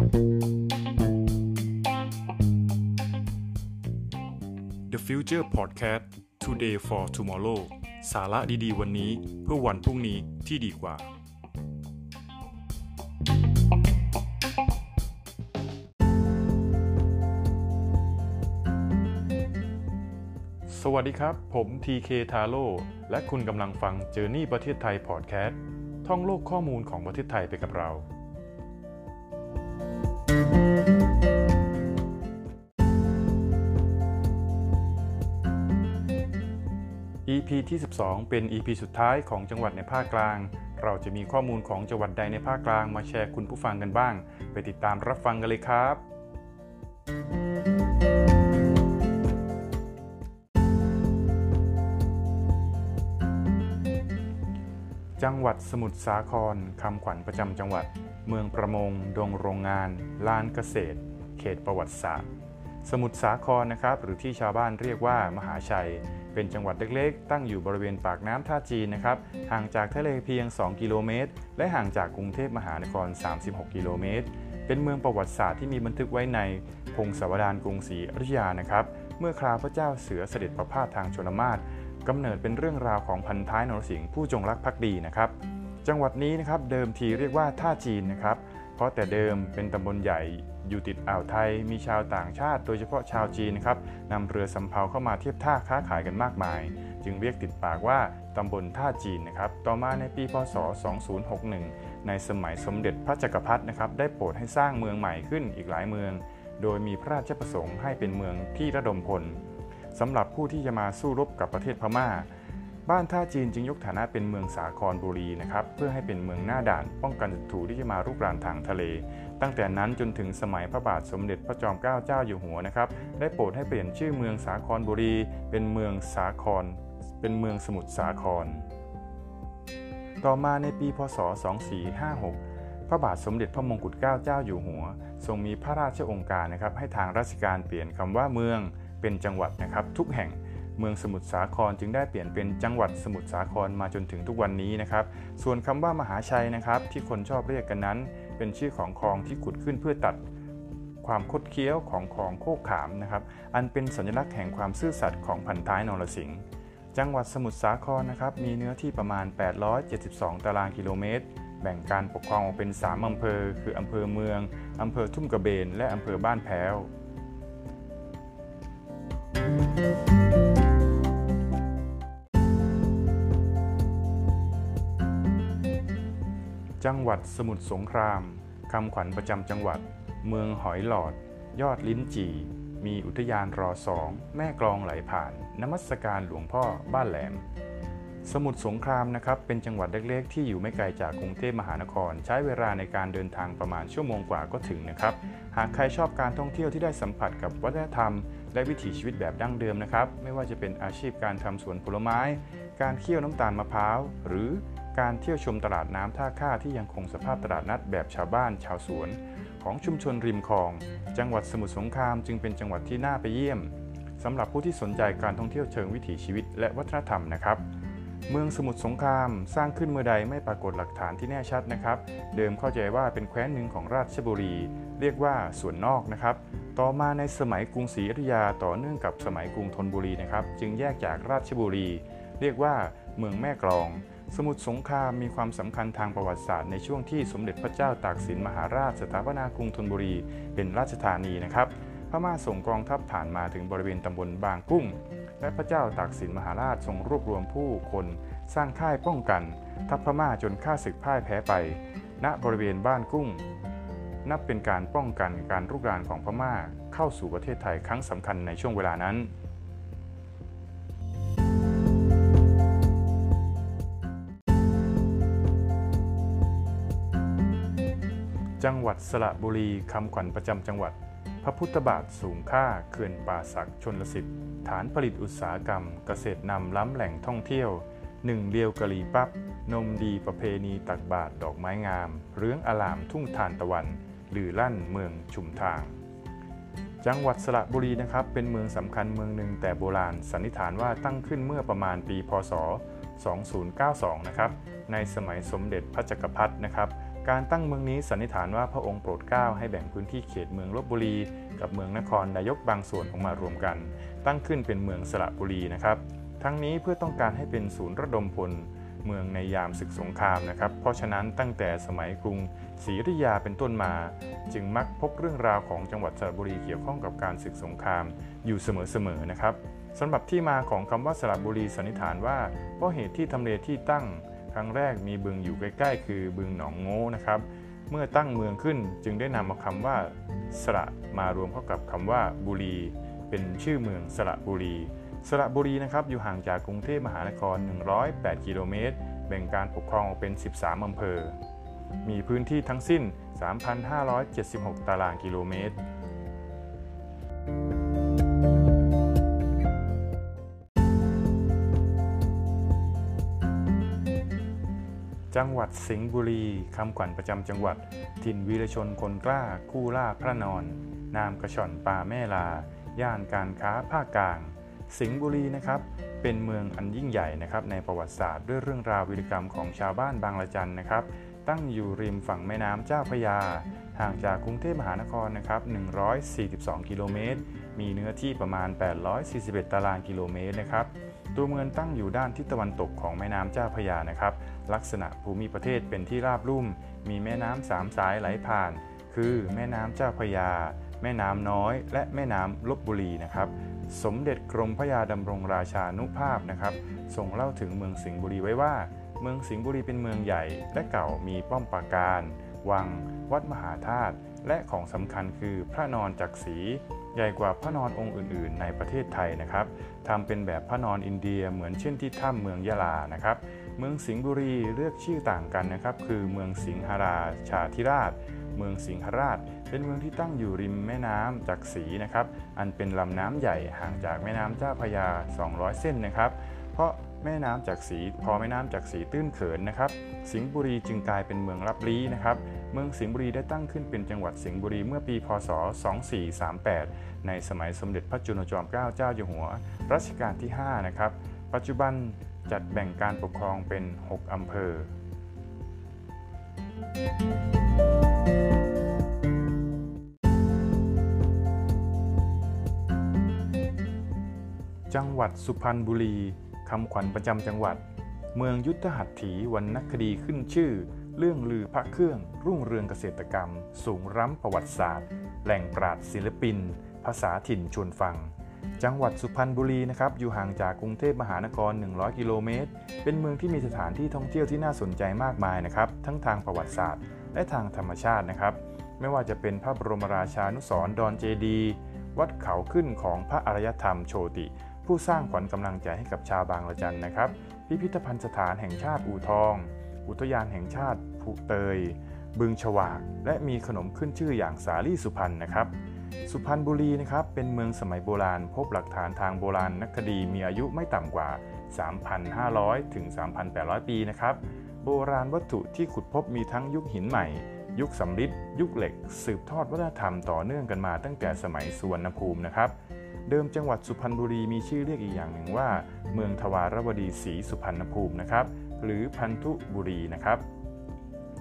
The Future Podcast Today for Tomorrow สาระดีๆ วันนี้เพื่อวันพรุ่งนี้ที่ดีกว่า สวัสดีครับ ผม TK t a r o และคุณกำลังฟัง Journey ประเทศไทย Podcast ท่องโลกข้อมูลของประเทศไทยไปกับเรา EP ที่ 12 เป็น EP สุดท้ายของจังหวัดในภาคกลาง เราจะมีข้อมูลของจังหวัดใดในภาคกลางมาแชร์คุณผู้ฟังกันบ้าง ไปติดตามรับฟังกันเลยครับ จังหวัดสมุทรสาครคำขวัญประจำจังหวัด เมืองประมง ดงโรงงาน ลานเกษตร เขตประวัติศาสตร์ สมุทรสาครนะครับหรือที่ชาวบ้านเรียกว่ามหาชัย เป็นจังหวัดเล็กๆ ตั้งอยู่บริเวณปากน้ำท่าจีนนะครับห่างจากทะเลเพียง 2 กิโลเมตร และห่างจากกรุงเทพมหานคร 36 กิโลเมตร เป็นเมืองประวัติศาสตร์ที่มีบันทึกไว้ในพงศาวดารกรุงศรีอยุธยานะครับเมื่อคราวพระเจ้าเสือเสด็จประพาสทางชนมาศกำเนิดเป็นเรื่องราวของพันท้ายนรสิงห์ผู้จงรักภักดีนะครับ จังหวัดนี้นะครับเดิมทีเรียกว่าท่าจีนนะครับ ราะแต่เดิมเป็นตำบลใหญ่อยู่ติดอ่าวไทย มีชาวต่างชาติ โดยเฉพาะชาวจีนครับนำเรือสำเภาเข้ามาเทียบท่าค้าขายกันมากมาย จึงเรียกติดปากว่าตำบลท่าจีนนะครับ ต่อมาในปีพศ 2061 ในสมัยสมเด็จพระจักรพรรดินะครับ ได้โปรดให้สร้างเมืองใหม่ขึ้นอีกหลายเมือง โดยมีพระราชประสงค์ให้เป็นเมืองที่ระดมพลสำหรับผู้ที่จะมาสู้รบกับประเทศพม่า บ้านท่าจีนจึงยกฐานะเป็นเมืองสาครบุรีนะครับเพื่อให้เป็นเมืองหน้าด่าน ป้องกันศัตรูที่จะมารุกรานทางทะเล ตั้งแต่นั้นจนถึงสมัยพระบาทสมเด็จพระจอมเกล้าเจ้าอยู่หัวนะครับได้โปรดให้เปลี่ยนชื่อเมืองสาครบุรี เป็นเมืองสาคร เป็นเมืองสมุทรสาคร ต่อมาในปีพศ 2456พระบาทสมเด็จพระมงกุฎเกล้าเจ้าอยู่หัว ทรงมีพระราชองค์การนะครับให้ทางราชการเปลี่ยนคำว่าเมืองเป็นจังหวัดนะครับทุกแห่ง เมืองสมุทรสาครจึงได้เปลี่ยนเป็นจังหวัดสมุทรสาครมาจนถึงทุกวันนี้นะครับ ส่วนคำว่ามหาชัยนะครับ ที่คนชอบเรียกกันนั้น เป็นชื่อของคลองที่ขุดขึ้นเพื่อตัดความคดเคี้ยวของคลองโคกขามนะครับ อันเป็นสัญลักษณ์แห่งความซื่อสัตย์ของพันท้ายนรสิงห์จังหวัดสมุทรสาครนะครับมีเนื้อที่ประมาณ 872 ตารางกิโลเมตร แบ่งการปกครองออกเป็น 3 อำเภอ คืออำเภอเมือง อำเภอทุ่งกระเบน และอำเภอบ้านแพ้ว จังหวัดสมุทรสงครามคำขวัญประจำจังหวัด เมืองหอยหลอด ยอดลิ้นจี่ มีอุทยานรอสอง แม่กลองไหลผ่าน นมัสการหลวงพ่อบ้านแหลม สมุทรสงครามนะครับ เป็นจังหวัดเล็กๆ ที่อยู่ไม่ไกลจากกรุงเทพมหานคร ใช้เวลาในการเดินทางประมาณชั่วโมงกว่าก็ถึงนะครับ หากใครชอบการท่องเที่ยวที่ได้สัมผัสกับวัฒนธรรม และวิถีชีวิตแบบดั้งเดิมนะครับ ไม่ว่าจะเป็นอาชีพการทำสวนผลไม้ การเคี่ยวน้ำตาลมะพร้าว หรือการเที่ยวชมตลาดน้ำท่าข้าที่ยังคงสภาพตลาดนัดแบบชาวบ้านชาวสวน ของชุมชนริมคลอง จังหวัดสมุทรสงครามจึงเป็นจังหวัดที่น่าไปเยี่ยมสำหรับผู้ที่สนใจการท่องเที่ยวเชิงวิถีชีวิตและวัฒนธรรมนะครับ เมืองสมุทรสงครามสร้างขึ้นเมื่อใดไม่ปรากฏหลักฐานที่แน่ชัดนะครับ เดิมเข้าใจว่าเป็นแคว้นหนึ่งของราชบุรี เรียกว่าส่วนนอกนะครับ ต่อมาในสมัยกรุงศรีอยุธยาต่อเนื่องกับสมัยกรุงธนบุรีนะครับ จึงแยกจากราชบุรี เรียกว่าเมืองแม่กลอง สมุทรสงครามมีความสำคัญทางประวัติศาสตร์ในช่วงที่สมเด็จพระเจ้าตากสินมหาราชสถาปนากรุงธนบุรี เป็นราชธานีนะครับพม่าส่งกองทัพผ่านมาถึงบริเวณตำบลบางกุ้ง และพระเจ้าตากสินมหาราชทรงรวบรวมผู้คนสร้างค่ายป้องกัน ทัพพม่าจนฆ่าศึกพ่ายแพ้ไป ณบริเวณบ้านกุ้ง นับเป็นการป้องกันการรุกรานของพม่าเข้าสู่ประเทศไทยครั้งสำคัญในช่วงเวลานั้นจังหวัดสระบุรีคำขวัญประจำจังหวัด พระพุทธบาทสูงค่าเขื่อนป่าสักชนลสิทธิ์ ฐานผลิตอุตสาหกรรม เกษตรนำล้ำแหล่งท่องเที่ยวหนึ่งเดียวกะหรี่ปั๊บ นมดีประเพณีตักบาทดอกไม้งาม เรื้องอลามทุ่งทานตะวัน หรือลั่นเมืองชุมทาง จังหวัดสระบุรีนะครับ เป็นเมืองสำคัญเมืองหนึ่งแต่โบราณ สันนิษฐานว่าตั้งขึ้นเมื่อประมาณปี พศ 2092 นะครับ ในสมัยสมเด็จพระจักรพรรดินะครับ การตั้งเมืองนี้สันนิษฐานว่าพระองค์โปรดเกล้าให้แบ่งพื้นที่เขตเมืองลบบุรี กับเมืองนครนายกบางส่วนออกมารวมกัน ตั้งขึ้นเป็นเมืองสระบุรีนะครับ ทั้งนี้เพื่อต้องการให้เป็นศูนย์ระดมพลเมืองในยามศึกสงครามนะครับ เพราะฉะนั้นตั้งแต่สมัยกรุงศรีอยุธยาเป็นต้นมา จึงมักพบเรื่องราวของจังหวัดสระบุรีเกี่ยวข้องกับการศึกสงครามอยู่เสมอๆนะครับสำหรับที่มาของคำว่าสระบุรีสันนิษฐานว่าเพราะเหตุที่ทำเลที่ตั้ง ครั้งแรกมีบึงอยู่ใกล้ๆ คือบึงหนองโง่นะครับ เมื่อตั้งเมืองขึ้นจึงได้นำเอาคำว่า สระมารวมเข้ากับคำว่าบุรี เป็นชื่อเมืองสระบุรี สระบุรีนะครับอยู่ห่างจากกรุงเทพมหานคร 108 กิโลเมตรแบ่งการปกครองออกเป็น 13 อำเภอ มีพื้นที่ทั้งสิ้น 3,576 ตารางกิโลเมตร จังหวัดสิงห์บุรีคำขวัญประจำจังหวัด ถิ่นวีรชนคนกล้าคู่ล่าพระนอน นามกระชอนป่าแม่ลา ย่านการค้าภาคกลาง สิงห์บุรีนะครับเป็นเมืองอันยิ่งใหญ่นะครับในประวัติศาสตร์ด้วยเรื่องราววิรกรรมของชาวบ้านบางละจันนะครับ ตั้งอยู่ริมฝั่งแม่น้ำเจ้าพระยา ห่างจากกรุงเทพมหานครนะครับ142 กิโลเมตร มีเนื้อที่ประมาณ 841 ตารางกิโลเมตรนะครับ ตัวเมืองตั้งอยู่ด้านทิศตะวันตกของแม่น้ำเจ้าพยานะครับ ลักษณะภูมิประเทศเป็นที่ราบลุ่ม มีแม่น้ำสามสายไหลผ่าน คือแม่น้ำเจ้าพยา แม่น้ำน้อย และแม่น้ำลบบุรีนะครับ สมเด็จกรมพระยาดำรงราชานุภาพนะครับทรงเล่าถึงเมืองสิงห์บุรีไว้ว่า เมืองสิงห์บุรีเป็นเมืองใหญ่ และเก่ามีป้อมปราการ วัง วัดมหาธาตุ และของสำคัญคือพระนอนจักรีใหญ่กว่าพระนอนองค์อื่น ๆ ในประเทศไทยนะครับทำเป็นแบบพระนอนอินเดียเหมือนเช่นที่ถ้ำเมืองยะลานะครับ เมืองสิงห์บุรีเลือกชื่อต่างกันนะครับ คือเมืองสิงหราชาธิราช เมืองสิงหราช เป็นเมืองที่ตั้งอยู่ริมแม่น้ำจักรีนะครับ อันเป็นลำน้ำใหญ่ห่างจากแม่น้ำเจ้าพยา 200 เส้นนะครับ เพราะ แม่น้ำจักรีพอแม่น้ำจักรีตื้นเขินนะครับ สิงห์บุรีจึงกลายเป็นเมืองรับลี้นะครับ เมืองสิงห์บุรีได้ตั้งขึ้นเป็นจังหวัดสิงห์บุรีเมื่อปี พศ 2438 ในสมัยสมเด็จพระจุลจอมเกล้าเจ้าอยู่หัว รัชกาลที่ 5 นะครับ ปัจจุบันจัดแบ่งการปกครองเป็น 6 อำเภอ จังหวัดสุพรรณบุรี คำขวัญประจำจังหวัด เมืองยุทธหัตถีวรรณคดีขึ้นชื่อ เรื่องลือพระเครื่อง รุ่งเรืองเกษตรกรรม สูงร้ำประวัติศาสตร์ แหล่งปราดศิลปิน ภาษาถิ่นชวนฟัง จังหวัดสุพรรณบุรีนะครับอยู่ห่างจากกรุงเทพมหานคร 100 กิโลเมตร เป็นเมืองที่มีสถานที่ท่องเที่ยวที่น่าสนใจมากมายนะครับทั้งทางประวัติศาสตร์ และทางธรรมชาตินะครับไม่ว่าจะเป็นพระบรมราชานุสรณ์ดอนเจดี วัดเขาขึ้นของพระอารยธรรมโชติ ผู้สร้างขวัญกำลังใจให้กับชาวบางละจันนะครับ พิพิธภัณฑ์สถานแห่งชาติอู่ทอง อุทยานแห่งชาติภูเตย บึงฉวาก และมีขนมขึ้นชื่ออย่างสาลี่สุพรรณนะครับ สุพรรณบุรีนะครับเป็นเมืองสมัยโบราณ พบหลักฐานทางโบราณนักคดีมีอายุไม่ต่ำกว่า 3,500 ถึง 3,800 ปีนะครับ โบราณวัตถุที่ขุดพบมีทั้งยุคหินใหม่ยุคสำริดยุคเหล็ก สืบทอดวัฒนธรรมต่อเนื่องกันมาตั้งแต่สมัยสุวรรณภูมินะครับ เดิมจังหวัดสุพรรณบุรีมีชื่อเรียกอีกอย่างหนึ่งว่า เมืองทวารวดีศรีสุพรรณภูมินะครับ หรือพันธุบุรีนะครับ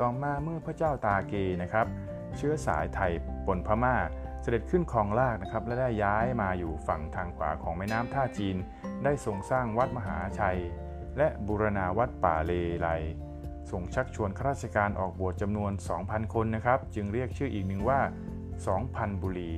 ต่อมาเมื่อพระเจ้าตาเกนะครับ เชื้อสายไทยปนพม่า เสด็จขึ้นครองราชนะครับ และได้ย้ายมาอยู่ฝั่งทางขวาของแม่น้ำท่าจีน ได้ทรงสร้างวัดมหาชัย และบูรณาวัดป่าเลไลทรงชักชวนข้าราชการออกบวชจำนวน 2,000 คนนะครับ จึงเรียกชื่ออีกหนึ่งว่า 2,000 บุรี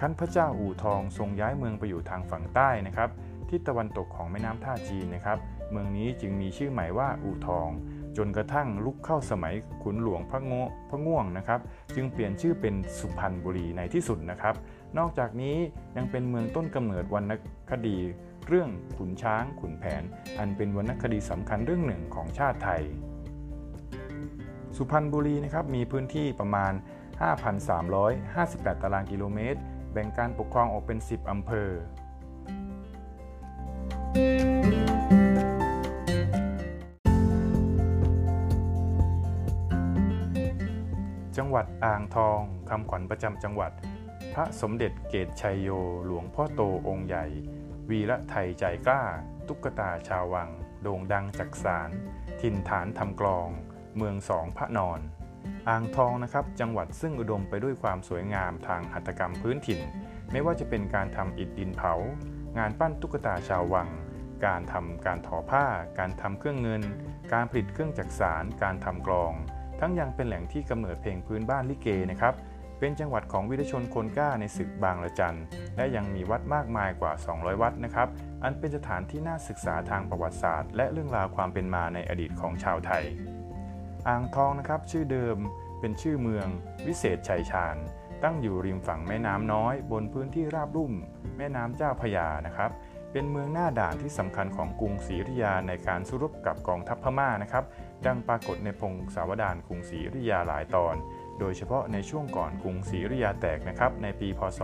ขั้นพระเจ้าอู่ทองทรงย้ายเมืองไปอยู่ทางฝั่งใต้นะครับทิศตะวันตกของแม่น้ำท่าจีนนะครับ เมืองนี้จึงมีชื่อใหม่ว่าอู่ทอง จนกระทั่งลุกเข้าสมัยขุนหลวงพระงพระง่วงนะครับ จึงเปลี่ยนชื่อเป็นสุพรรณบุรีในที่สุดนะครับ นอกจากนี้ยังเป็นเมืองต้นกำเนิดวรรณคดีเรื่องขุนช้างขุนแผน อันเป็นวรรณคดีสำคัญเรื่องหนึ่งของชาติไทย สุพรรณบุรีนะครับมีพื้นที่ประมาณ 5,358 ตารางกิโลเมตร แบ่งการปกครองออกเป็น 10 อำเภอ จังหวัดอ่างทองคำขวัญประจำจังหวัด พระสมเด็จเกตชัยโย หลวงพ่อโตองค์ใหญ่ วีระไทยใจกล้า ตุ๊กตาชาววัง โด่งดังจักสาร ถิ่นฐานทำกลอง เมืองสองพระนอน อ่างทองนะครับจังหวัดซึ่งอุดมไปด้วยความสวยงามทางหัตถกรรมพื้นถิ่น ไม่ว่าจะเป็นการทำอิฐดินเผา งานปั้นตุ๊กตาชาววัง การทำการทอผ้า การทำเครื่องเงิน การผลิตเครื่องจักสารการทำกลอง ทั้งยังเป็นแหล่งที่กำเนิดเพลงพื้นบ้านลิเกนะครับเป็นจังหวัดของวิรชนคนกล้าในศึกบางละจันและยังมีวัดมากมายกว่า 200 วัดนะครับ อันเป็นสถานที่น่าศึกษาทางประวัติศาสตร์ และเรื่องราวความเป็นมาในอดีตของชาวไทย อ่างทองนะครับ ชื่อเดิมเป็นชื่อเมืองวิเศษชัยชาญ ตั้งอยู่ริมฝั่งแม่น้ำน้อย บนพื้นที่ราบลุ่ม แม่น้ำเจ้าพยานะครับ เป็นเมืองหน้าด่านที่สำคัญของกรุงศรีอยุธยาในการสู้รบกับกองทัพพม่านะครับ ดังปรากฏในพงศาวดารกรุงศรีอยุธยาหลายตอน โดยเฉพาะในช่วงก่อนกรุงศรีอยุธยาแตกนะครับในปีพศ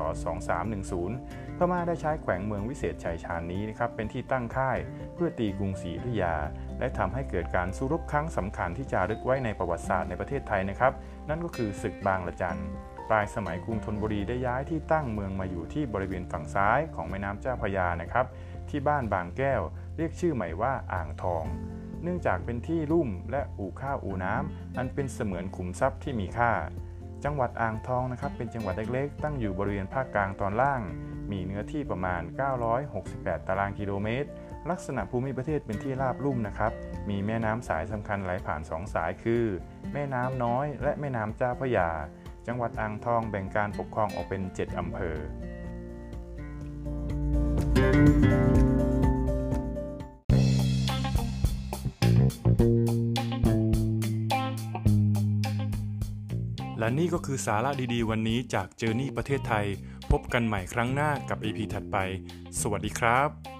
2310 พม่าได้ใช้แขวงเมืองวิเศษชัยชาญนี้นะครับเป็นที่ตั้งค่ายเพื่อตีกรุงศรีอยุธยา และทำให้เกิดการสู้รบครั้งสำคัญที่จารึกไว้ในประวัติศาสตร์ในประเทศไทยนะครับนั่นก็คือศึกบางละจันปลายสมัยกรุงธนบุรีได้ย้ายที่ตั้งเมืองมาอยู่ที่บริเวณฝั่งซ้ายของแม่น้ำเจ้าพระยานะครับที่บ้านบางแก้ว เรียกชื่อใหม่ว่าอ่างทอง เนื่องจากเป็นที่ลุ่มและอู่ข้าวอู่น้ำอันเป็นเสมือนขุมทรัพย์ที่มีค่า จังหวัดอ่างทองนะครับ เป็นจังหวัดเล็กๆ ตั้งอยู่บริเวณภาคกลางตอนล่าง มีเนื้อที่ประมาณ 968 ตารางกิโลเมตร ลักษณะภูมิประเทศเป็นที่ราบลุ่มนะครับ มีแม่น้ำสายสำคัญไหลผ่าน2สายคือ แม่น้ำน้อยและแม่น้ำเจ้าพระยา จังหวัดอ่างทองแบ่งการปกครองออกเป็น 7อำเภอ และนี่ก็คือสาระดีๆ วันนี้จากเจอร์นี่ประเทศไทย พบกันใหม่ครั้งหน้ากับ EP ถัดไป สวัสดีครับ